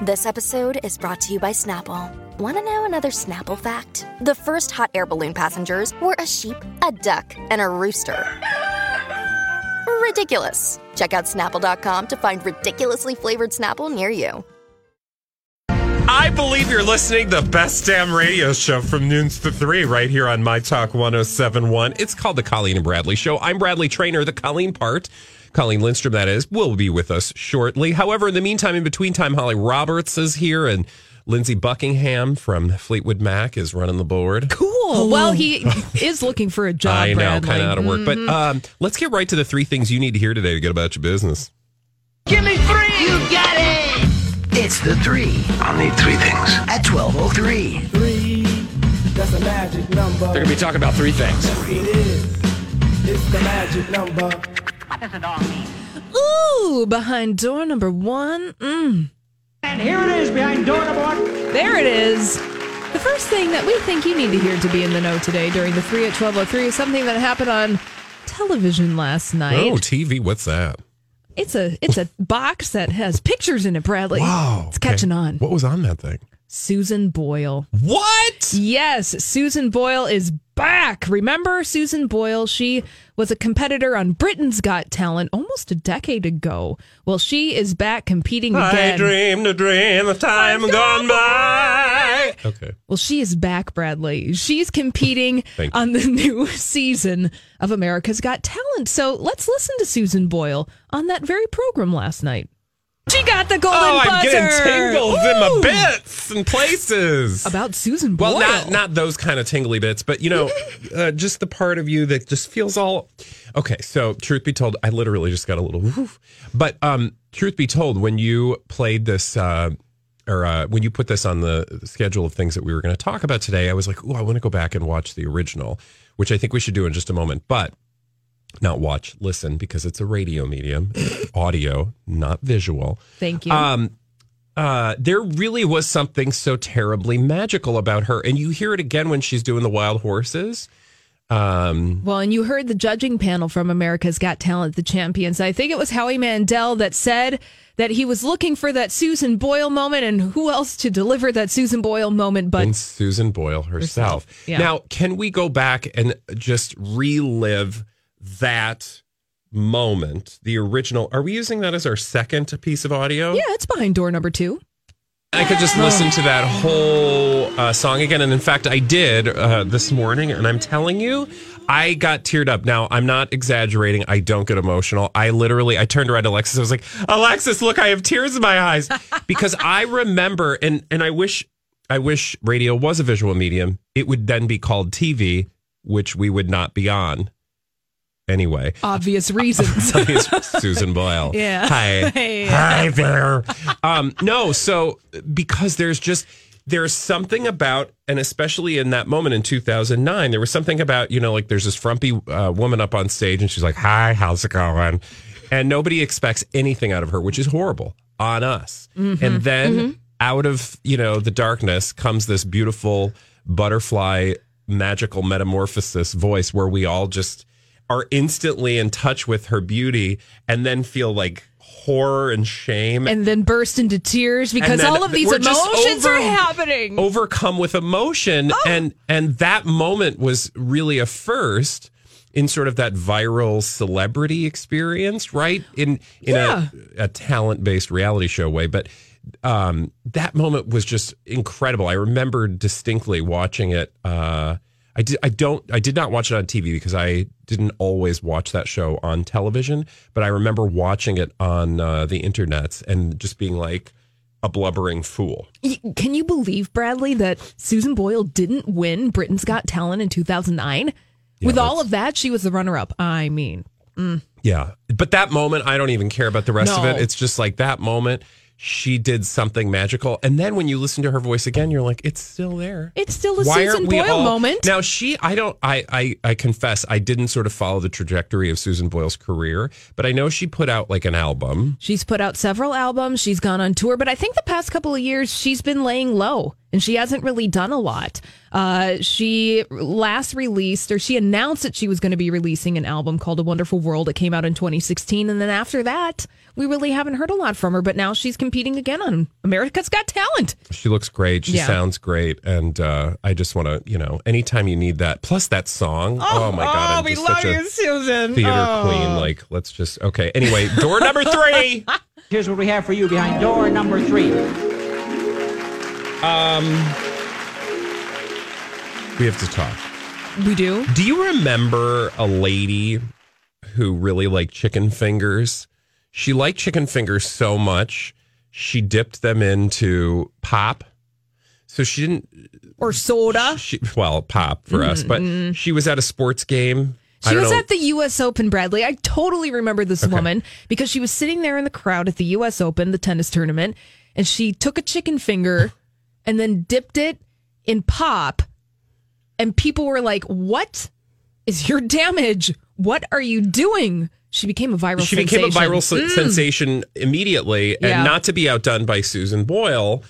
This episode is brought to you by Snapple. Want to know another Snapple fact? The first hot air balloon passengers were a sheep, a duck, and a rooster. Ridiculous. Check out snapple.com to find ridiculously flavored Snapple near you. I believe you're listening to the best damn radio show from noons to three right here on My Talk 1071. It's called the Colleen and Bradley Show. I'm Bradley Traynor, the Colleen part. Colleen Lindstrom, that is, will be with us shortly. However, in the meantime, in between time, Holly Roberts is here and Lindsey Buckingham from Fleetwood Mac is running the board. Cool. Well, he is looking for a job. I know, Bradley. kind of out of work. But um, let's get right to the three things you need to hear today to get about your business. Give me three! You got it! It's the three. I'll need three things. At 1203. Three, that's a magic number. They're going to be talking about three things. It is. It's the magic number. What does it all mean? Ooh, behind door number one. Mm. And here it is behind door number one. There it is. The first thing that we think you need to hear to be in the know today during the 3 at 1203 is something that happened on television last night. Oh, TV, what's that? It's a it's a box that has pictures in it, Bradley. Wow. It's catching on. What was on that thing? Susan Boyle. What? Yes, Susan Boyle is back. Remember Susan Boyle? She was a competitor on Britain's Got Talent almost a decade ago. Well, she is back competing I again. dreamed a dream of time gone by. Okay. Well, she is back, Bradley. She's competing on the new season of America's Got Talent. So let's listen to Susan Boyle on that very program last night. She got the golden Oh, I'm buzzer. getting tingles in my bits and places. About Susan Boyle. well, not not those kind of tingly bits, but you know, uh, just the part of you that just feels all. Okay, so truth be told, I literally just got a little. Woof. But um, truth be told, when you played this. Uh, or uh, when you put this on the schedule of things that we were going to talk about today, I was like, "Oh, I want to go back and watch the original," which I think we should do in just a moment. But not watch, listen, because it's a radio medium, audio, not visual. Thank you. Um, uh, there really was something so terribly magical about her, and you hear it again when she's doing the wild horses. Um, Well, and you heard the judging panel from America's Got Talent, the champions. I think it was Howie Mandel that said that he was looking for that Susan Boyle moment, and who else to deliver that Susan Boyle moment but and Susan Boyle herself. Herself, yeah. Now, can we go back and just relive that moment, the original? Are we using that as our second piece of audio? yeah, it's behind door number two. I could just listen to that whole uh, song again. And in fact, I did uh, this morning. And I'm telling you, I got teared up. Now, I'm not exaggerating. I don't get emotional. I literally, I turned around to Alexis. I was like, Alexis, look, I have tears in my eyes. because I remember, and, and I wish, I wish radio was a visual medium. It would then be called TV, which we would not be on. Anyway, Obvious reasons. Susan Boyle. Yeah. Hi. Hey. Hi there. Um, no, so because there's just there's something about, and especially in that moment in 2009, there was something about you know like there's this frumpy uh, woman up on stage and she's like, "Hi, how's it going?" And nobody expects anything out of her, which is horrible on us. And then out of you know the darkness comes this beautiful butterfly magical metamorphosis voice where we all just are instantly in touch with her beauty and then feel like horror and shame and then burst into tears because all of these emotions over- are happening. overcome with emotion Oh. and and that moment was really a first in sort of that viral celebrity experience right in in Yeah. a, a talent based reality show way but um that moment was just incredible i remember distinctly watching it uh I did. I don't. I did not watch it on TV because I didn't always watch that show on television. But I remember watching it on uh, the internet and just being like a blubbering fool. Can you believe, Bradley, that Susan Boyle didn't win Britain's Got Talent in 2009? With all of that, she was the runner up. I mean, Yeah. But that moment, I don't even care about the rest of it. It's just like that moment. She did something magical. And then when you listen to her voice again, you're like, it's still there. It's still a Why Susan Boyle all- moment. Now she, I don't, I, I, I confess, I didn't sort of follow the trajectory of Susan Boyle's career, but I know she put out like an album. She's put out several albums. She's gone on tour, but I think the past couple of years she's been laying low and she hasn't really done a lot. Uh, she last released or she announced that she was going to be releasing an album called A Wonderful World. It came out in 2016. And then after that, we really haven't heard a lot from her, but now she's competing again on America's Got Talent. She looks great. She Yeah. sounds great, and uh, I just want to, you know, anytime you need that. Plus that song. Oh, my god, I'm just such a Susan. theater queen. Like, let's just okay. Anyway, door number three. Here's what we have for you behind door number three. Um, we have to talk. We do. Do you remember a lady who really liked chicken fingers? She liked chicken fingers so much, she dipped them into pop. So she didn't. Or soda. She, well, pop for us, but mm-hmm. she was at a sports game. She was know. at the U.S. Open, Bradley. I totally remember this woman because she was sitting there in the crowd at the U.S. Open, the tennis tournament, and she took a chicken finger and then dipped it in pop. And people were like, What is your damage? What are you doing? She became a viral she sensation. became a viral se- sensation immediately, Yeah. and not to be outdone by Susan Boyle.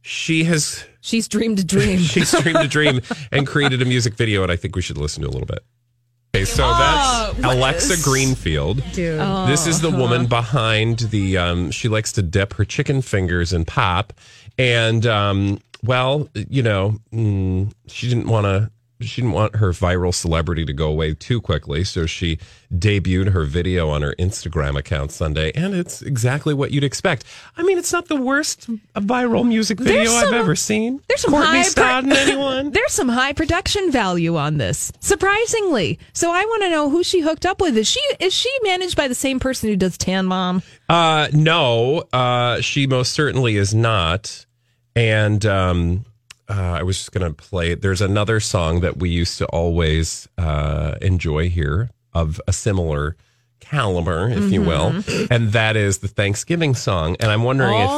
She has She's dreamed a dream. she's dreamed a dream and created a music video, and I think we should listen to a little bit. Okay, so that's Alexa Greenfield. Dude. This is the woman behind the. Um, she likes to dip her chicken fingers in pop, and um, well, you know, mm, she didn't want to. She didn't want her viral celebrity to go away too quickly, so she debuted her video on her Instagram account Sunday, and it's exactly what you'd expect. I mean, it's not the worst viral music video There's I've ever seen. there's some Courtney high pro- anyone? There's some high production value on this, surprisingly. So I want to know who she hooked up with. Is she is she managed by the same person who does Tan Mom? Uh, no, uh, she most certainly is not. And um, uh, I was just going to play. There's another song that we used to always uh, enjoy here of a similar caliber, if you will, and that is the Thanksgiving song. And I'm wondering Oh. if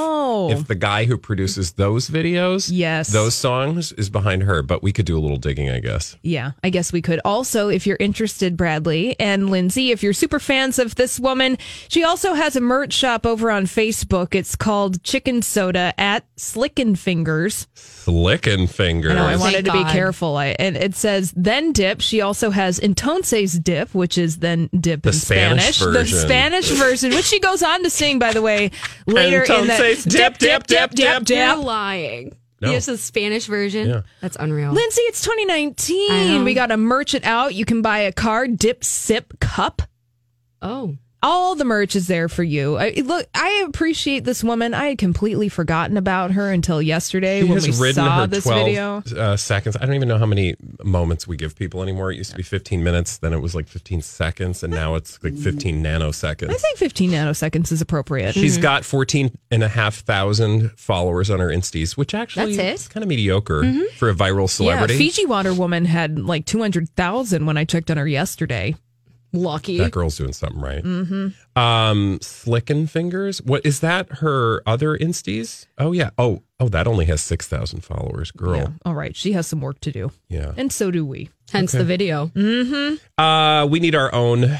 if oh. the guy who produces those videos, Yes. those songs, is behind her. But we could do a little digging, I guess. Yeah, I guess we could. Also, if you're interested, Bradley and Lindsay, if you're super fans of this woman, she also has a merch shop over on Facebook. It's called Chicken Soda at Slicken Fingers. Slickin' fingers. I know I wanted to be God. careful. I, and it says then dip. She also has entonces dip, which is then dip The in Spanish The version. Spanish version, which she goes on to sing, by the way, later in the Entonces dip, dip, dip, dip. You're lying. No. Yes, the Spanish version. Yeah. That's unreal. Lindsay, it's 2019. We got to merch it out. You can buy a card, dip, sip, cup. oh, All the merch is there for you. I, look, I appreciate this woman. I had completely forgotten about her until yesterday She when we ridden saw her this 12 video. Uh, seconds. I don't even know how many moments we give people anymore. It used to be 15 minutes, then it was like 15 seconds, and now it's like 15 nanoseconds. I think 15 nanoseconds is appropriate. She's got 14 and a half thousand followers on her Insties, which actually That's is kind of mediocre for a viral celebrity. Yeah, Fiji Water Woman had like 200,000 when I checked on her yesterday. Lucky. that girl's doing something right. Mm-hmm. Um, Slickin' Fingers. What is that? Her other Insties? Oh yeah. Oh oh, that only has 6,000 followers. Girl. Yeah. All right. She has some work to do. yeah. And so do we. Hence the video. Mm Uh, we need our own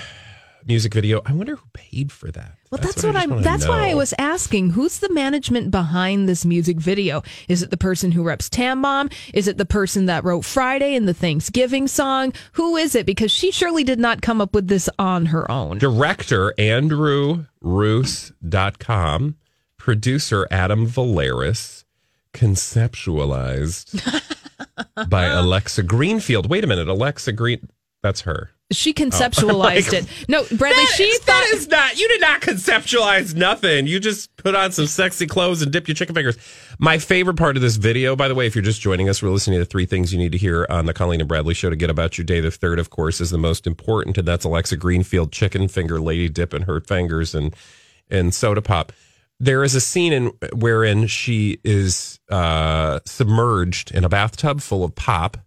music video. I wonder who paid for that. Well, that's, I what, just I'm. That's why I was asking. Who's the management behind this music video? Is it the person who reps Tan Mom? Is it the person that wrote Friday and the Thanksgiving song? Who is it? Because she surely did not come up with this on her own. Director Andrew Roos.com, producer Adam Valeris, conceptualized by Alexa Greenfield. Wait a minute, Alexa Green. That's her. She conceptualized it. No, Bradley. she is- thought. that is not. You did not conceptualize nothing. You just put on some sexy clothes and dip your chicken fingers. My favorite part of this video, by the way, if you're just joining us, we're listening to three things you need to hear on the Colleen and Bradley show to get about your day. The third, of course, is the most important, and that's Alexa Greenfield chicken finger lady dipping her fingers and and soda pop. There is a scene in wherein she is uh, submerged in a bathtub full of pop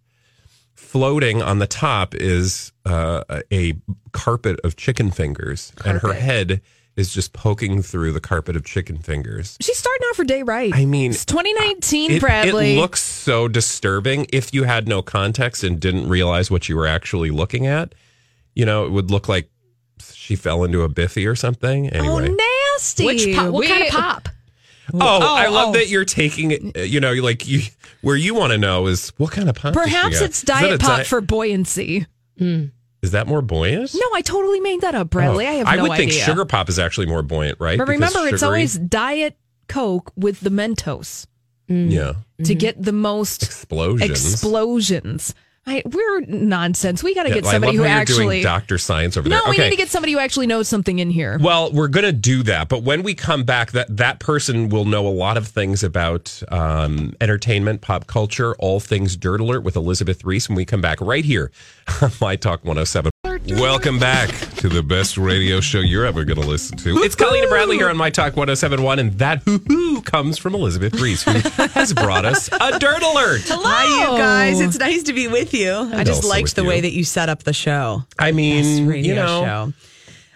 floating on the top is uh, a carpet of chicken fingers, and her head is just poking through the carpet of chicken fingers. She's starting off her day right. I mean, it's 2019, It, Bradley. it looks so disturbing if you had no context and didn't realize what you were actually looking at. You know, it would look like she fell into a biffy or something. Anyway. Oh, nasty. Which pop? What We- kind of pop? Oh, oh, I love oh. that you're taking it. uh, You know, like you, where you want to know is what kind of pop. Perhaps it's diet pop di- for buoyancy. Hmm. Is that more buoyant? No, I totally made that up, Bradley. Oh, I have I no would idea. think sugar pop is actually more buoyant, right? But Because remember, it's always diet Coke with the Mentos mm. yeah to mm-hmm. get the most explosions. explosions. I, we're nonsense. We got to Yeah, get somebody who actually. doing Doctor Science over no, there. we need to get somebody who actually knows something in here. Well, we're going to do that, but when we come back, that that person will know a lot of things about um, entertainment, pop culture, all things Dirt Alert with Elizabeth Ries. When we come back, right here on My Talk 107. Welcome back to the best radio show you're ever going to listen to. It's Colleen and Bradley here on My Talk 1071, and that hoo hoo comes from Elizabeth Ries, who has brought us a Dirt Alert. Hi, you guys. It's nice to be with you. I just also liked the you. way that you set up the show. I mean, radio you know, show.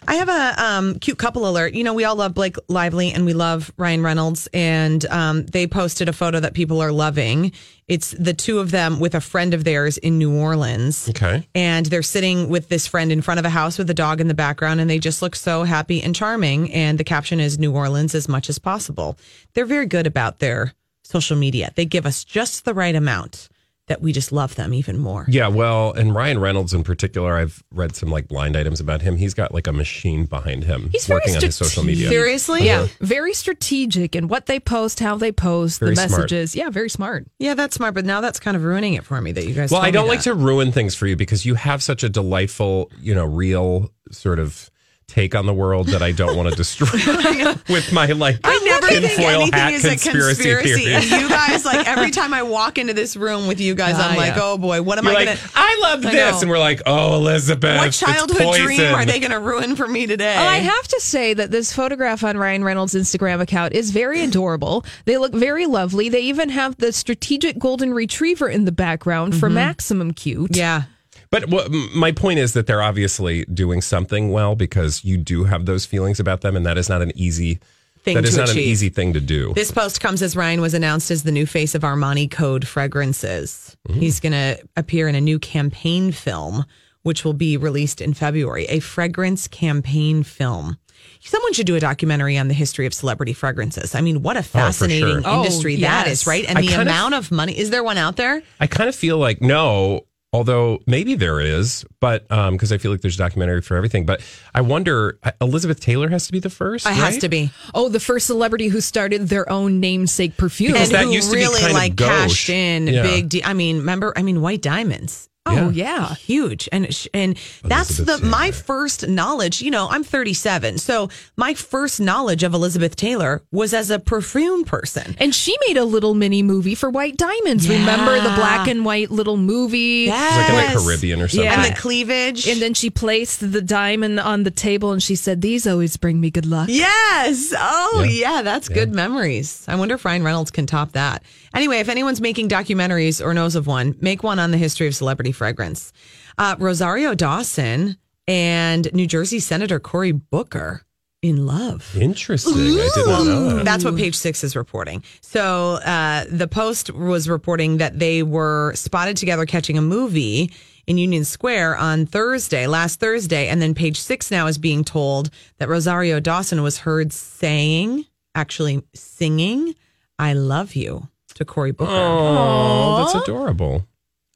I have a um, cute couple alert. You know, we all love Blake Lively and we love Ryan Reynolds, and um, they posted a photo that people are loving. It's the two of them with a friend of theirs in New Orleans. Okay. And they're sitting with this friend in front of a house with a dog in the background, and they just look so happy and charming. And the caption is New Orleans as much as possible. They're very good about their social media. They give us just the right amount that we just love them even more. Yeah, well, and Ryan Reynolds in particular, I've read some like blind items about him. He's got like a machine behind him He's very working on his social media. Seriously? Uh-huh. Yeah, very strategic in what they post, how they post, Very the smart. messages. Yeah, very smart. Yeah, that's smart, but now that's kind of ruining it for me that you guys. Well, told I don't me like that. to ruin things for you because you have such a delightful, you know, real sort of take on the world that I don't want to destroy with my like I never think tinfoil anything hat is a conspiracy, conspiracy. theory. And you guys, like every time I walk into this room with you guys, I'm Ah, like, oh boy, what am You're I like, gonna? I love I this, know. and we're like, oh, Elizabeth, What it's childhood dream are they going to ruin for me today? Well, I have to say that this photograph on Ryan Reynolds' Instagram account is very adorable. They look very lovely. They even have the strategic golden retriever in the background for maximum cute. yeah. But what, my point is that they're obviously doing something well because you do have those feelings about them, and that is not an easy Thing that is to not an easy thing to do. This post comes as Ryan was announced as the new face of Armani Code Fragrances. Mm-hmm. He's going to appear in a new campaign film, which will be released in February. A fragrance campaign film. Someone should do a documentary on the history of celebrity fragrances. I mean, what a oh, fascinating sure. Oh, industry that yes. is, right? And I the kind of- amount of money. Is there one out there? I kind of feel like no, although maybe there is, but because I feel like there's a documentary for everything. But I wonder, uh, Elizabeth Taylor has to be the first. It has to be. Oh, the first celebrity who started their own namesake perfume. Because and that who used to be really kind of like gauche. cashed in Yeah. big. De- I mean, remember? I mean, White Diamonds. Oh, yeah. huge and sh- and that's the Elizabeth my first knowledge you know i'm 37 so my first knowledge of elizabeth taylor was as a perfume person And she made a little mini movie for White Diamonds. Remember the black and white little movie? It's like in Yes. the Caribbean or something. Yeah. and the cleavage And then she placed the diamond on the table and she said, These always bring me good luck. yes oh Yeah. yeah, that's good memories i wonder if ryan reynolds can top that anyway if anyone's making documentaries or knows of one make one on the history of celebrity fragrance uh, rosario dawson and new jersey senator cory booker in love Interesting. I did not know that. That's what page six is reporting. So uh, the Post was reporting that they were spotted together catching a movie in Union Square on Thursday, last Thursday. And then page six now is being told that Rosario Dawson was heard saying, actually singing, I love you to Cory Booker. Oh, that's adorable.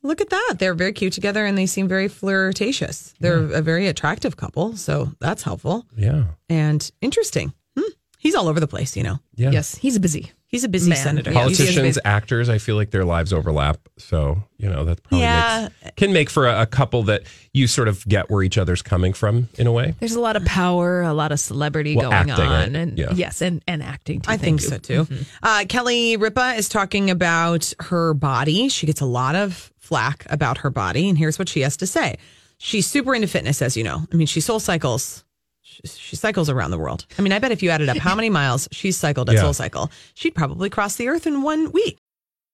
Look at that. They're very cute together and they seem very flirtatious. They're a very attractive couple. So that's helpful Yeah. and interesting. Hmm. He's all over the place, you know. Yeah. Yes, he's busy. He's a busy Man. senator. Yeah, Politicians, actors, I feel like their lives overlap. So, you know, that probably Yeah. makes, can make for a, a couple that you sort of get where each other's coming from in a way. There's a lot of power, a lot of celebrity Well, going acting, on. right? And Yeah. yes, and, and acting too. I think you. so too. Uh, Kelly Ripa is talking about her body. She gets a lot of flack about her body, and here's what she has to say. She's super into fitness, as you know. I mean, she soul cycles. She, she cycles around the world. I mean, I bet if you added up how many miles she's cycled at Yeah. Soul Cycle, she'd probably cross the earth in one week.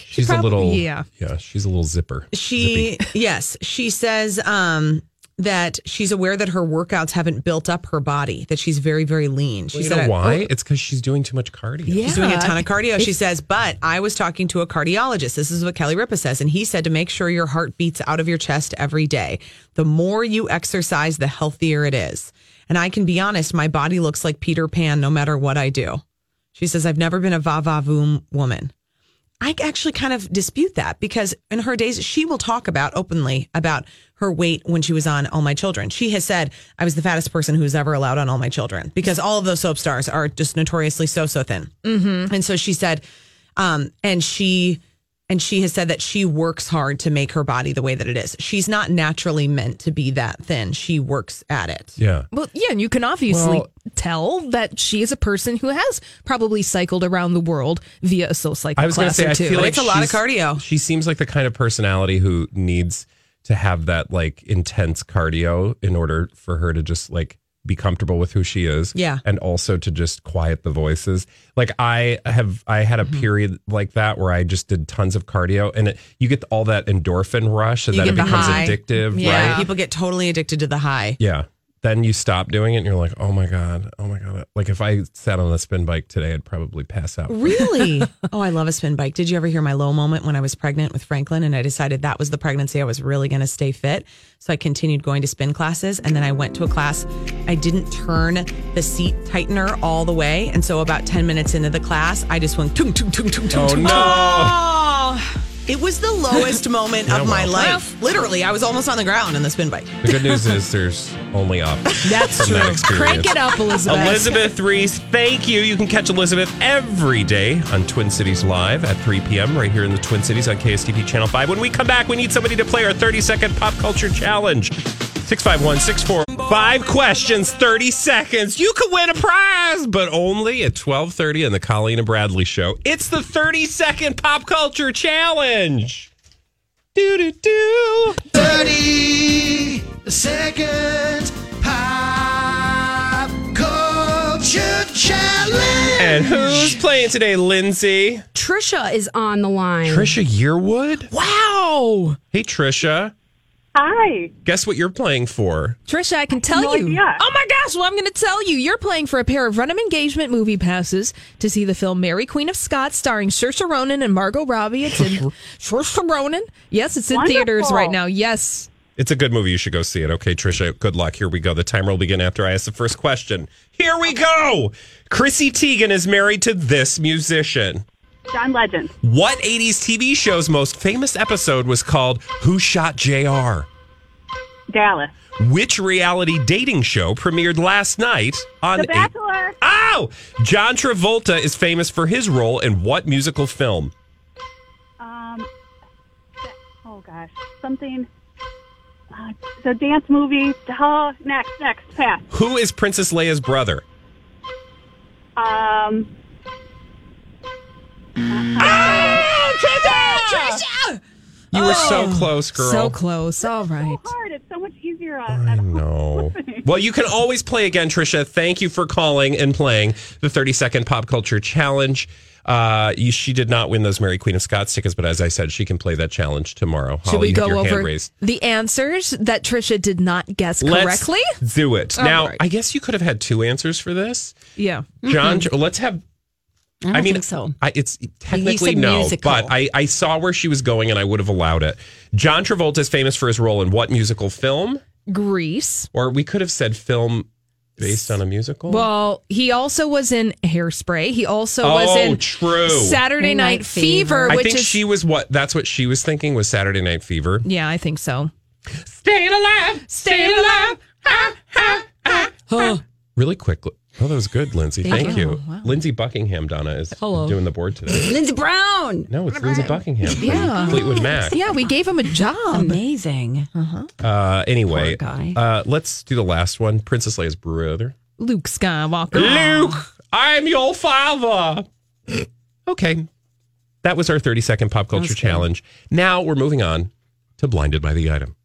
She's Prob- a little, yeah. yeah, she's a little zipper. She yes, she says um that she's aware that her workouts haven't built up her body, that she's very, very lean. She Well, you said, know I- why? It's because she's doing too much cardio. She's doing a ton of cardio. She says, but I was talking to a cardiologist. This is what Kelly Ripa says. And he said to make sure your heart beats out of your chest every day. The more you exercise, the healthier it is. And I can be honest, my body looks like Peter Pan no matter what I do. She says, I've never been a va va voom woman. I actually kind of dispute that because in her days, she will talk about openly about her weight when she was on All My Children. She has said, I was the fattest person who was ever allowed on All My Children because all of those soap stars are just notoriously so, so thin. Mm-hmm. And so she said, um, and she and she has said that she works hard to make her body the way that it is. She's not naturally meant to be that thin. She works at it. Yeah. Well, yeah, and you can obviously Well- tell that she is a person who has probably cycled around the world via a soul cycle I was going to say, I feel like It's a lot of cardio. She seems like the kind of personality who needs to have that like intense cardio in order for her to just like be comfortable with who she is. Yeah. And also to just quiet the voices. Like I have, I had a Mm-hmm. period like that where I just did tons of cardio and it, you get all that endorphin rush and You then it becomes high. addictive, Yeah. right? People get totally addicted to the high. Yeah. Then you stop doing it and you're like, oh my God, oh my God. Like if I sat on a spin bike today, I'd probably pass out. Really? oh, I love a spin bike. Did you ever hear my low moment when I was pregnant with Franklin and I decided that was the pregnancy I was really going to stay fit? So I continued going to spin classes and then I went to a class. I didn't turn the seat tightener all the way. And so about 10 minutes into the class, I just went tung, tung, tung, tung, tung, Oh tung, no. tung. It was the lowest moment Yeah, of my well. life. Literally, I was almost on the ground in the spin bike. The good news is there's only up. That's from true. that. Crank it up, Elizabeth. Elizabeth Ries, thank you. You can catch Elizabeth every day on Twin Cities Live at 3 p.m. right here in the Twin Cities on KSTP Channel 5. When we come back, we need somebody to play our 30 second pop culture challenge. 651 Five questions, 30 seconds. You could win a prize, but only at 1230 on the Colleen and Bradley Show. It's the 30 second pop culture challenge. Do do do. 30 second pop culture challenge. And who's playing today, Lindsay? Trisha is on the line. Trisha Yearwood? Wow. Hey, Trisha. Hi. Guess what you're playing for? Trisha, I can tell no you. idea. Oh my gosh, well, I'm going to tell you. You're playing for a pair of Run 'em engagement movie passes to see the film Mary Queen of Scots starring Saoirse Ronan and Margot Robbie. It's in Saoirse Ronan. Yes, it's in theaters right now. Yes. It's a good movie. You should go see it. Okay, Trisha, good luck. Here we go. The timer will begin after I ask the first question. Here we go. Chrissy Teigen is married to this musician. John Legend. What 80s TV show's most famous episode was called Who Shot JR? Dallas. Which reality dating show premiered last night on The Bachelor. Ow! John Travolta is famous for his role in what musical film? Um. Oh gosh, something. Uh, the dance movie. Oh, next, next, pass. Who is Princess Leia's brother? Um. You were so close, girl. So close. All right. So Hard. It's so much easier. I Uh, know. well, you can always play again, Trisha. Thank you for calling and playing the 30 second pop culture challenge. Uh, you, she did not win those Mary Queen of Scots tickets, but as I said, she can play that challenge tomorrow. Should Holly, we you have go your hand over raised. the answers that Trisha did not guess Let's correctly? do it. All now, right. I guess you could have had two answers for this. Yeah. John, let's have I don't I mean, think so. I, it's technically no, musical. but I, I saw where she was going and I would have allowed it. John Travolta is famous for his role in what musical film? Grease. Or we could have said film based on a musical. Well, he also was in Hairspray. He also oh, was in true. Saturday Night, Night Fever, Fever. I which think is she was what. That's what she was thinking was Saturday Night Fever. yeah, I think so. Staying alive, staying alive. Ah, ah, ah, ah. Really quick. Oh, that was good, Lindsay. Thank, you. Lindsay Buckingham, Donna, is doing the board today. Lindsey Brown. No, it's Lindsay Buckingham from Yeah. Fleetwood Mac. Yeah, we gave him a job. Amazing. Uh, anyway, Poor guy. Uh, let's do the last one. Princess Leia's brother. Luke Skywalker. Luke, I'm your father. okay. That was our 30 second pop culture challenge. Now we're moving on to Blinded by the Item.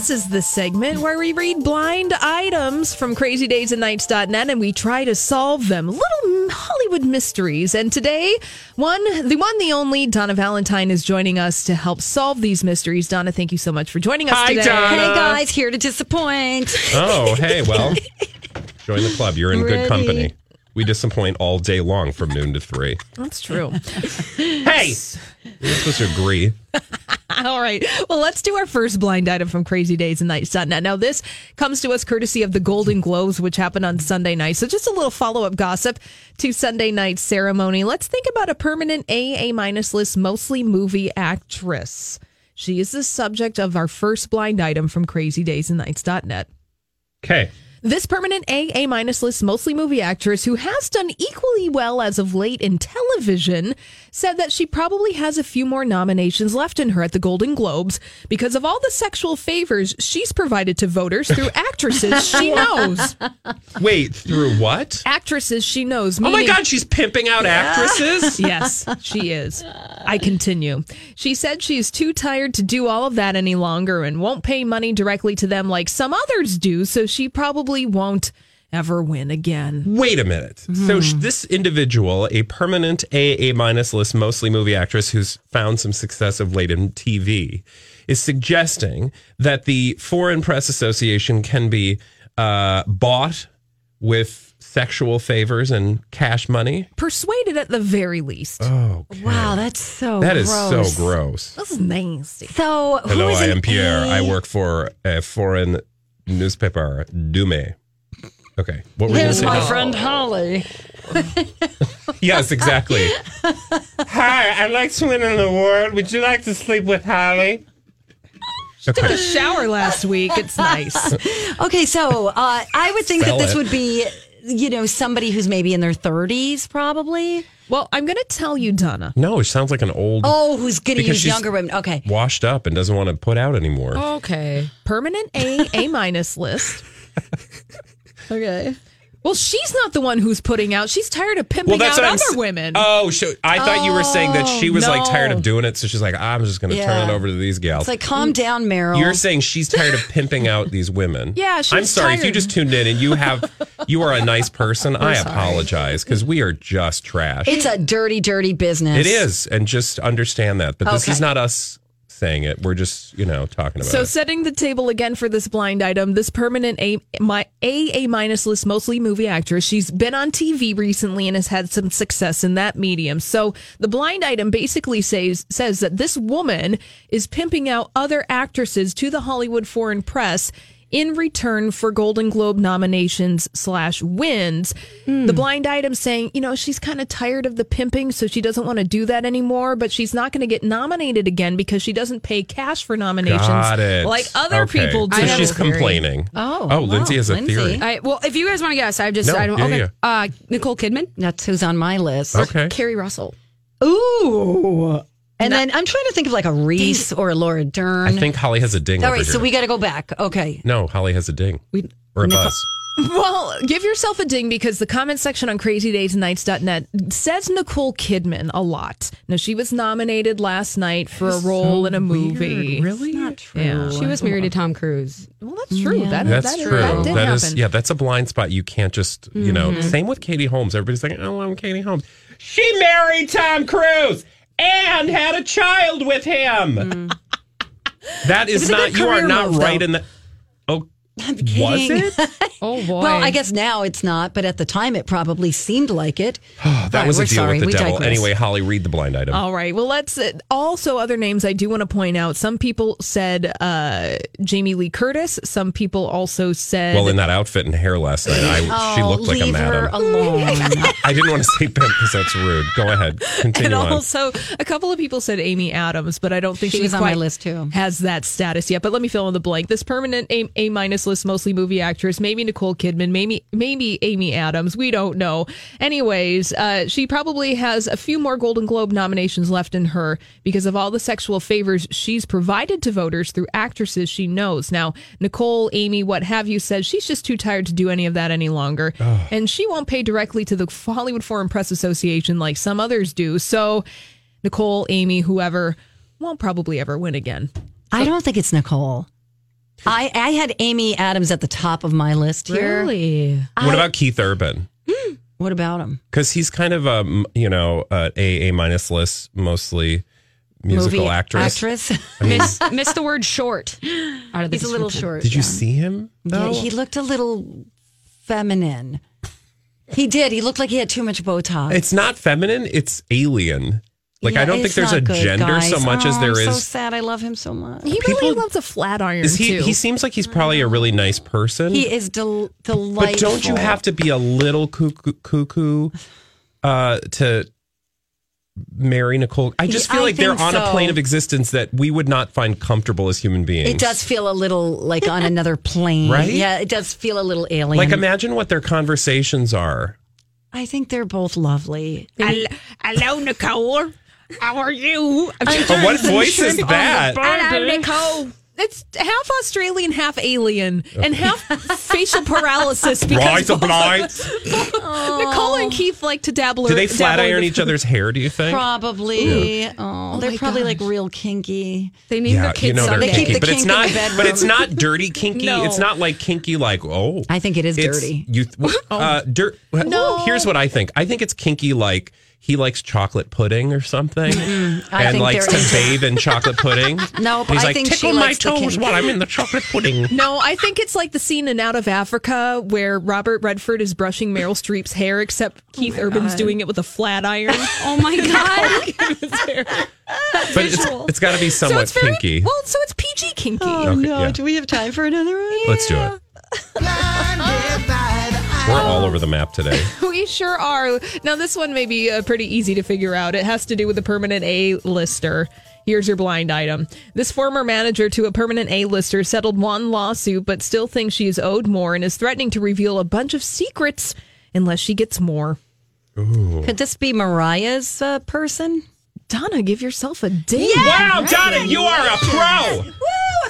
This is the segment where we read blind items from crazydaysandnights.net and we try to solve them. Little Hollywood mysteries. And today, one, the one, the only, Donna Valentine is joining us to help solve these mysteries. Donna, thank you so much for joining us Hi, today. Donna. Hey guys, here to disappoint. Oh, hey, well, join the club. You're in good company. We disappoint all day long from noon to three. That's true. Hey, you're supposed to agree. All right. Well, let's do our first blind item from crazy days and crazydaysandnights.net. Now, this comes to us courtesy of the Golden Globes, which happened on Sunday night. So, just a little follow up gossip to Sunday night's ceremony. Let's think about a permanent A, A minus list, mostly movie actress. She is the subject of our first blind item from crazydaysandnights.net. Okay. This permanent A, A minus list, mostly movie actress who has done equally well as of late in television said that she probably has a few more nominations left in her at the Golden Globes because of all the sexual favors she's provided to voters through actresses she knows. Wait, through what? Actresses she knows. Oh my God, she's pimping out actresses? Yes, she is. I continue. She said she's too tired to do all of that any longer and won't pay money directly to them like some others do, so she probably won't ever win again. Wait a minute. So sh- this individual, a permanent A A minus list, mostly movie actress who's found some success of late in TV, is suggesting that the Foreign Press Association can be uh, bought with sexual favors and cash money. Persuaded at the very least. Oh, Wow, that's so that is gross. so gross. This is nasty. So who Hello, is I am Pierre. A? I work for a foreign newspaper, Dume. Okay, what were you Here's say? my friend Holly. Yes, exactly. Hi, I'd like to win an award. Would you like to sleep with Holly? Took Okay. a shower last week. It's nice. Okay, so uh, I would think Spell that this it. would be, you know, somebody who's maybe in their 30s, probably. Well, I'm going to tell you, Donna. No, it sounds like an old, Oh, who's going to Because use she's- younger women? Okay. washed up and doesn't want to put out anymore. Okay. Permanent A, A minus list. Okay. Well, she's not the one who's putting out. She's tired of pimping out what I'm other s- women. Oh, so I thought you were saying that she was like tired of oh, doing it, so she's like, I'm just going to turn it over to these gals. It's like, calm mm. down, Meryl. You're saying she's tired of pimping out these women. Yeah, I'm she's sorry if you tired. just tuned in and you have you are a nice person. I apologize because we are just trash. it's a dirty, dirty business. It is, and just understand that. But this Okay. is not us saying it. We're just you know talking about So it. setting the table again for this blind item, this permanent A my A A minus list, mostly movie actress. She's been on TV recently and has had some success in that medium. So the blind item basically says says that this woman is pimping out other actresses to the Hollywood foreign press in return for Golden Globe nominations slash wins. The blind item saying, you know, she's kind of tired of the pimping, so she doesn't want to do that anymore, but she's not going to get nominated again because she doesn't pay cash for nominations like other Okay. people do. So she's complaining. Oh, oh, Lindsay has a Lindsay. theory. I, well, if you guys want to guess, I just No, I don't. yeah, okay, yeah. Uh, Nicole Kidman, That's who's on my list. Okay. Keri Russell. Ooh. And then I'm trying to think of like a Reese or a Laura Dern. I think Holly has a ding. All right, over right, so we got to go back. Okay. no, Holly has a ding We- or a Nicole- buzz. Well, give yourself a ding because the comment section on crazydaysandnights.net says Nicole Kidman a lot. Now, she was nominated last night for a role in a movie. Really? Not true. Yeah. She was married to Tom Cruise. Well, that's true. That, That's that, true. That did That is yeah. That's a blind spot. You can't just you know. Mm-hmm. Same with Katie Holmes. Everybody's like, oh, I'm Katie Holmes. She married Tom Cruise and had a child with him. Mm. That is not. You are not right in the. Oh, Was kidding. it? Oh boy. Well, I guess now it's not, but at the time it probably seemed like it. that All was a we're deal sorry. with the We devil. digress. Anyway, Holly, read the blind item. All right. Well, let's uh, also other names I do want to point out. Some people said uh, Jamie Lee Curtis. Some people also said well, in that outfit and hair last night, I, she Oh, looked like a leave her madam. alone. I didn't want to say pimp because that's rude. Go ahead. Continue and on. also a couple of people said Amy Adams, but I don't think She she, was on my list, too. Has that status yet? But let me fill in the blank. This permanent A, a minus list, mostly movie actress, maybe Nicole Kidman, maybe maybe Amy Adams. We don't know. Anyways, uh, she probably has a few more Golden Globe nominations left in her because of all the sexual favors she's provided to voters through actresses she knows. Now, Nicole, Amy, what have you, said she's just too tired to do any of that any longer, and she won't pay directly to the Hollywood Foreign Press Association like some others do. So, Nicole, Amy, whoever won't probably ever win again. I don't think it's Nicole. I, I had Amy Adams at the top of my list here. Really? what about Keith Urban? What about him? Because he's kind of a you know uh, a a minus list, mostly musical Movie actress. Actress. Miss, miss the word short out of the He's a little short. Did you yeah. see him? Yeah, he looked a little feminine. He did. He looked like he had too much Botox. It's not feminine. It's alien. Like I don't think there's a good, gender guys. so much oh, as there I'm is. so sad. I love him so much. He really loves a flat iron is he? too. He seems like he's probably a really nice person. He is del- delightful. but don't you have to be a little cuckoo, cuckoo uh, to marry Nicole? I just feel I like they're think on a plane of existence that we would not find comfortable as human beings. It does feel a little like on another plane, Right? Yeah, it does feel a little alien. Like imagine what their conversations are. I think they're both lovely. Hello, Nicole. How are you? Oh, what voice is that? Hello, Nicole. It's half Australian, half alien, and half facial paralysis because Rise of lights. Nicole and Keith like to dabble. Do they dabble flat in iron the- each other's hair? Do you think? Probably. Oh, they're my probably like gosh. real kinky. They need their kids you know they're They someday. keep kinky, the but it's kink in not. the bedroom. But it's not dirty kinky. No. It's not like kinky. Like oh, I think it is it's, dirty. You uh, dirt. No. Here's what I think. I think it's kinky. Like he likes chocolate pudding or something, and likes to bathe in chocolate pudding. No, And he's I like think she tickle my likes the toes kink." while I'm in the chocolate pudding. No, I think it's like the scene in Out of Africa where Robert Redford is brushing Meryl Streep's hair, except oh Keith Urban's doing it with a flat iron. Oh my god! But it's, it's got to be somewhat it's very kinky. well. So it's PG kinky. Oh Okay, no! yeah. Do we have time for another one? Let's do it. We're all over the map today. We sure are. Now, this one may be uh, pretty easy to figure out. It has to do with a permanent A lister. Here's your blind item. This former manager to a permanent A lister settled one lawsuit, but still thinks she is owed more and is threatening to reveal a bunch of secrets unless she gets more. Could this be Mariah's uh, person? Donna, give yourself a ding. Wow, Donna, you are a pro.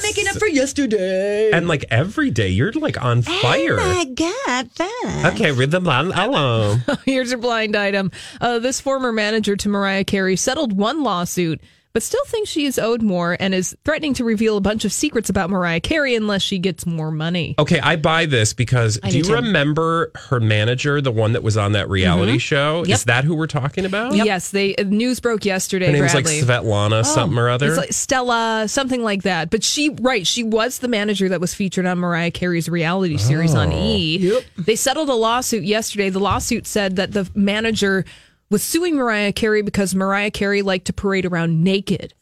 Woo! I'm making up for yesterday. And like every day, you're like on fire. Oh my god, that. Okay, read the blind item. Here's your blind item. Uh, this former manager to Mariah Carey settled one lawsuit, but still thinks she is owed more and is threatening to reveal a bunch of secrets about Mariah Carey unless she gets more money. Okay, I buy this because do do you too. remember her manager, the one that was on that reality show? Is that who we're talking about? Yes, they uh, news broke yesterday. Her name's Bradley. like Svetlana something or other. It's like Stella, something like that. But she, right, she was the manager that was featured on Mariah Carey's reality series on E. Yep. They settled a lawsuit yesterday. The lawsuit said that the manager was suing Mariah Carey because Mariah Carey liked to parade around naked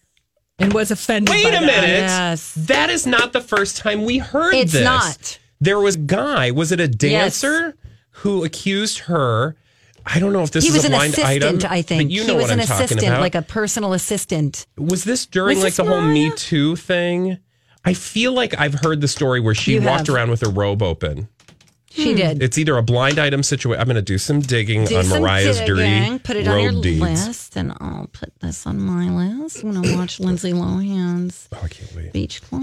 and was offended. Wait by a that. minute. Yes. That is not the first time we heard It's this. not. There was a guy, was it a dancer who accused her? I don't know if this he is was a an blind assistant, item. I think. But you know he was what an I'm talking assistant, about. like a personal assistant. was this during Was like this the whole Me Too thing? I feel like I've heard the story where she You walked have. around with her robe open. She hmm. did. It's either a blind item situation. I'm going to do some digging Do on some Mariah's digging, dirty Put it on your deeds. list, and I'll put this on my list when I watch Lindsay Lohan's Oh, I can't wait. Beach Club.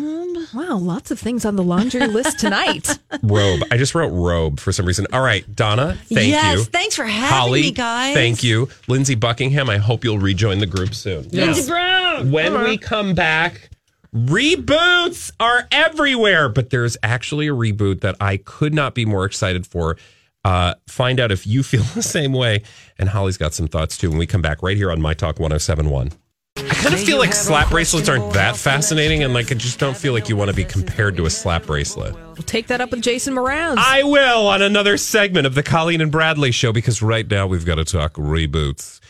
Wow, lots of things on the laundry list tonight. Robe. I just wrote robe for some reason. All right, Donna, thank yes, you. thanks for having Holly, me, guys. thank you. Lindsay Buckingham, I hope you'll rejoin the group soon. Lindsay Brown. When we come back, reboots are everywhere, but there's actually a reboot that I could not be more excited for. Uh, find out if you feel the same way. And Holly's got some thoughts too when we come back right here on My Talk 1071. I kind kind of feel like slap bracelets aren't that fascinating, and like I just don't feel like you want to be compared to a slap bracelet. We'll take that up with Jason Mraz. I will on another segment of the Colleen and Bradley show because right now we've got to talk reboots.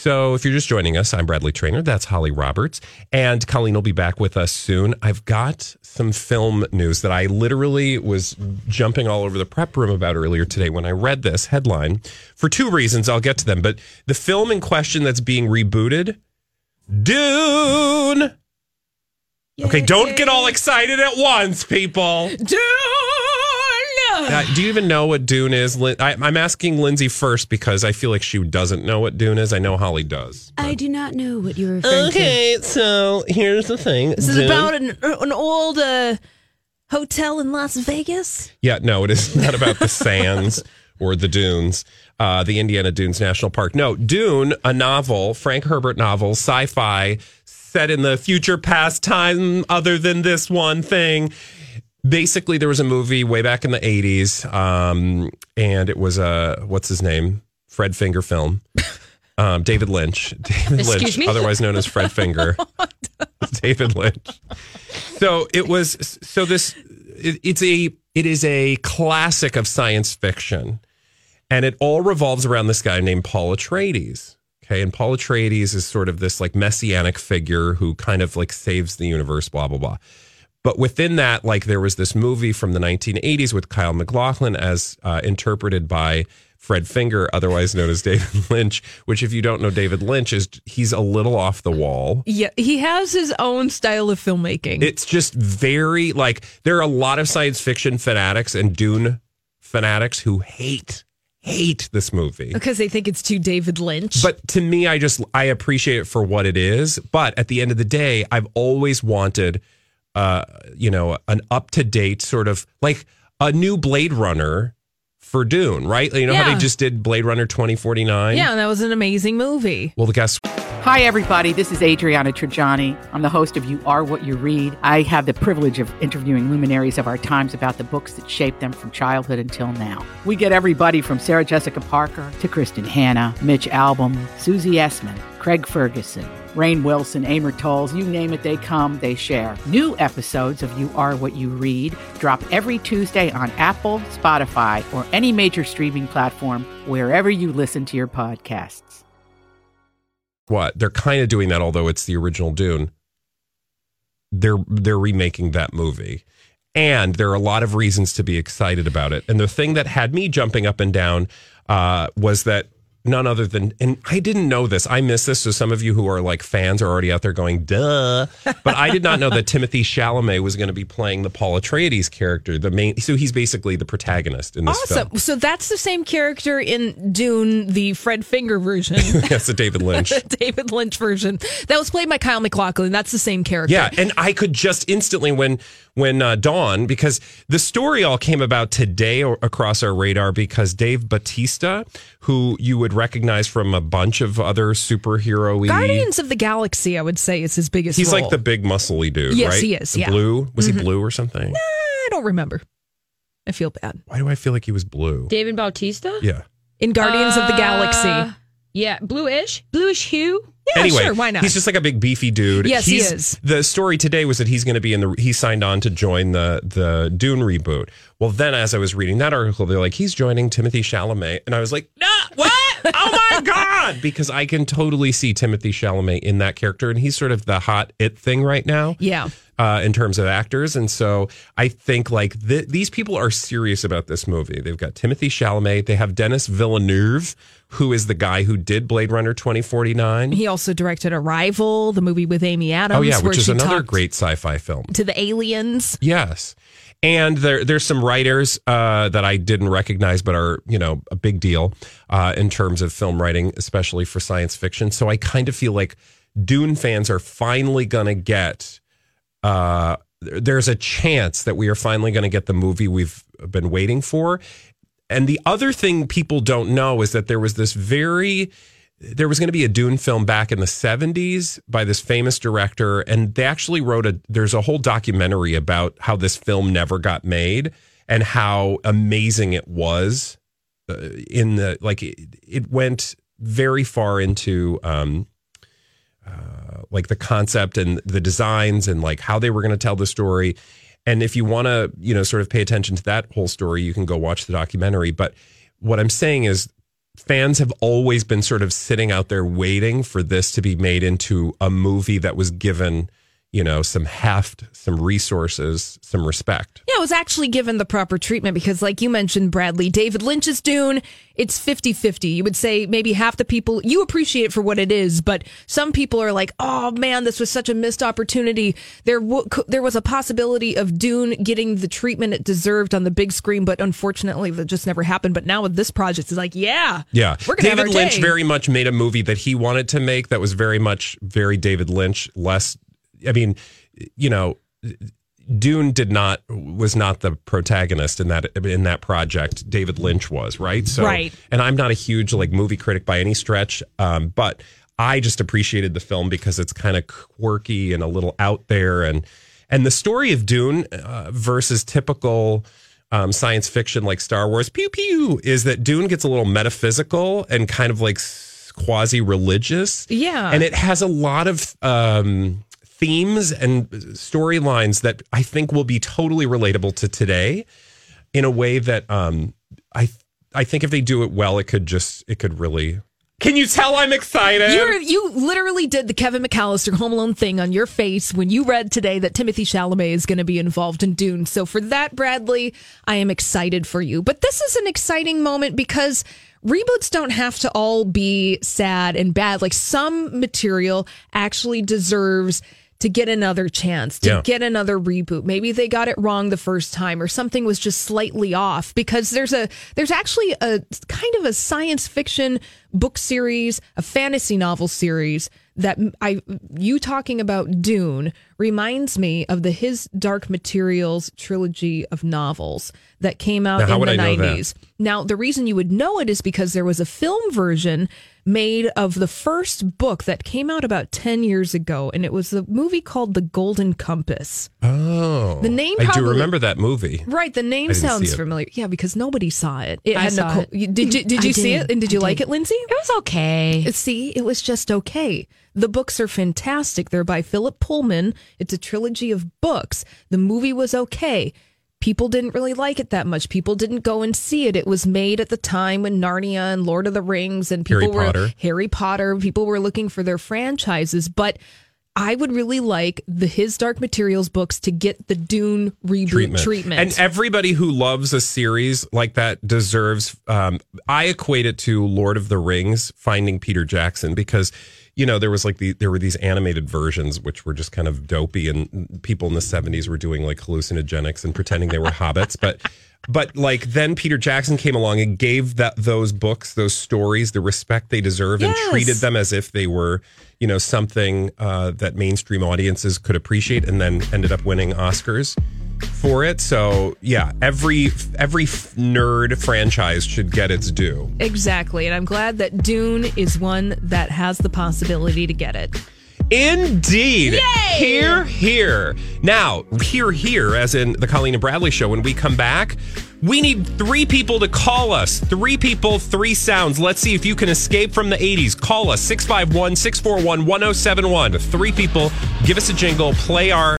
So if you're just joining us, I'm Bradley Traynor. That's Holly Roberts. And Colleen will be back with us soon. I've got some film news that I literally was jumping all over the prep room about earlier today when I read this headline for two reasons. I'll get to them. But the film in question that's being rebooted, Dune. Okay, don't get all excited at once, people. Dune. Uh, do you even know what Dune is? Lin- I, I'm asking Lindsay first because I feel like she doesn't know what Dune is. I know Holly does. I do not know what you're referring Okay, so here's the thing. This is about an, an old uh, hotel in Las Vegas. Yeah, no, it is not about the sands or the dunes, uh, the Indiana Dunes National Park. No, Dune, a novel, Frank Herbert novel, sci fi, set in the future past time other than this one thing. Basically, there was a movie way back in the 80s, um, and it was a, what's his name? Fred Finger film. Um, David Lynch. David Excuse Lynch, me? otherwise known as Fred Finger. David Lynch. So it was. So this. It, it's a. It is a classic of science fiction, and it all revolves around this guy named Paul Atreides. Okay, and Paul Atreides is sort of this like messianic figure who kind of like saves the universe. Blah blah blah. But within that, like there was this movie from the 1980s with Kyle MacLachlan as uh, interpreted by Fred Finger, otherwise known as David Lynch. Which, if you don't know David Lynch, is he's a little off the wall. Yeah, he has his own style of filmmaking. It's just very like there are a lot of science fiction fanatics and Dune fanatics who hate hate this movie. because they think it's too David Lynch. But to me, I just I appreciate it for what it is. But at the end of the day, I've always wanted, uh, you know, an up to date sort of like a new Blade Runner for Dune, right? You know how they just did Blade Runner twenty forty nine. yeah, that was an amazing movie. Well, the guess Hi, everybody. This is Adriana Trigiani. I'm the host of You Are What You Read. I have the privilege of interviewing luminaries of our times about the books that shaped them from childhood until now. We get everybody from Sarah Jessica Parker to Kristin Hannah, Mitch Albom, Susie Essman, Craig Ferguson, Rainn Wilson, Amor Towles, you name it, they come, they share. New episodes of You Are What You Read drop every Tuesday on Apple, Spotify, or any major streaming platform wherever you listen to your podcasts. what they're kind of doing that although it's the original dune they're they're remaking that movie and there are a lot of reasons to be excited about it and the thing that had me jumping up and down uh, was that none other than and i didn't know this i miss this so some of you who are like fans are already out there going duh but i did not know that timothée chalamet was going to be playing the paul atreides character the main so he's basically the protagonist in this Awesome. film So that's the same character in Dune, the Fred Finger version. that's the david lynch the David Lynch version. That was played by Kyle MacLachlan. That's the same character. Yeah, and I could just instantly when when uh, Dawn because the story all came about today or, across our radar because Dave Bautista, who you would recognize from a bunch of other superhero Guardians of the Galaxy, I would say, is his biggest He's role. like the big muscly dude, Yes, right? he is, The yeah. Blue was Mhm. he blue or something? I don't remember. I feel bad. Why do I feel like he was blue? David Bautista? Yeah. In Guardians of the Uh, Galaxy. Yeah, bluish, bluish hue. Yeah, anyway, sure. Why not? He's just like a big beefy dude. Yes, he is. The story today was that he's going to be in the. He signed on to join the the Dune reboot. Well, then as I was reading that article, they're like, he's joining Timothée Chalamet, and I was like, no, what? oh my god! Because I can totally see Timothée Chalamet in that character, and he's sort of the hot it thing right now. Yeah. Uh, in terms of actors, and so I think like th- these people are serious about this movie. They've got Timothée Chalamet, they have Denis Villeneuve, who is the guy who did Blade Runner twenty forty nine. He also directed Arrival, the movie with Amy Adams. Oh yeah, which is another great sci-fi film. To the aliens. Yes, and there there's some writers uh, that I didn't recognize, but are you know a big deal uh, in terms of film writing, especially for science fiction. So I kind of feel like Dune fans are finally gonna get. Uh, there's a chance that we are finally going to get the movie we've been waiting for. And the other thing people don't know is that there was this very there was going to be a Dune film back in the 70s by this famous director and they actually wrote a there's a whole documentary about how this film never got made and how amazing it was uh, in the like it, it went very far into um uh, like the concept and the designs and like how they were going to tell the story. And if you want to, you know, sort of pay attention to that whole story, you can go watch the documentary. But what I'm saying is, fans have always been sort of sitting out there waiting for this to be made into a movie that was given, you know, some heft, some resources, some respect. Yeah, it was actually given the proper treatment because, like you mentioned, Bradley, David Lynch's Dune, it's 50 50. You would say maybe half the people, you appreciate it for what it is, but some people are like, oh man, this was such a missed opportunity. There, w- there was a possibility of Dune getting the treatment it deserved on the big screen, but unfortunately, that just never happened. But now with this project, it's like, yeah. Yeah. We're gonna David Lynch day. very much made a movie that he wanted to make that was very much very David Lynch, less I mean, you know, Dune did not was not the protagonist in that in that project. David Lynch was, right? So Right. and I'm not a huge like movie critic by any stretch, um, but I just appreciated the film because it's kind of quirky and a little out there and and the story of Dune uh, versus typical um, science fiction like Star Wars pew pew is that Dune gets a little metaphysical and kind of like quasi religious. Yeah. And it has a lot of um, themes and storylines that I think will be totally relatable to today in a way that um, I I think if they do it well, it could just it could really. Can you tell I'm excited? You you literally did the Kevin McAllister Home Alone thing on your face when you read today that Timothée Chalamet is going to be involved in Dune. So for that, Bradley, I am excited for you. But this is an exciting moment because reboots don't have to all be sad and bad. Like some material actually deserves to get another chance, to Yeah. get another reboot. Maybe they got it wrong the first time or something was just slightly off because there's a there's actually a kind of a science fiction book series, a fantasy novel series that I you talking about Dune reminds me of the His Dark Materials trilogy of novels that came out Now, in the I 90s. Now, the reason you would know it is because there was a film version made of the first book that came out about 10 years ago, and it was a movie called The Golden Compass. Oh, The name I do probably- remember that movie. Right, the name sounds familiar. Yeah, because nobody saw it. It I had saw Nicole. it. You- Did you did I you see did. it? And did you I like did. it, Lindsay? It was okay. Uh, see, it was just okay. The books are fantastic. They're by Philip Pullman. It's a trilogy of books. The movie was okay. People didn't really like it that much. People didn't go and see it. It was made at the time when Narnia and Lord of the Rings and people Harry were Potter. Harry Potter. People were looking for their franchises, but I would really like the His Dark Materials books to get the Dune reboot treatment. And everybody who loves a series like that deserves. Um, I equate it to Lord of the Rings, Finding Peter Jackson, because you know there was like the there were these animated versions which were just kind of dopey, and people in the seventies were doing like hallucinogenics and pretending they were hobbits, but. But like then Peter Jackson came along and gave that those books, those stories, the respect they deserve, and treated them as if they were, you know, something uh, that mainstream audiences could appreciate, and then ended up winning Oscars for it. So yeah, every every nerd franchise should get its due. Exactly. And I'm glad that Dune is one that has the possibility to get it. Indeed. Here, here. Now, here, here, as in the Colleen and Bradley show, when we come back, we need three people to call us. Three people, three sounds. Let's see if you can escape from the 80s. Call us 651 641 1071. Three people, give us a jingle, play our.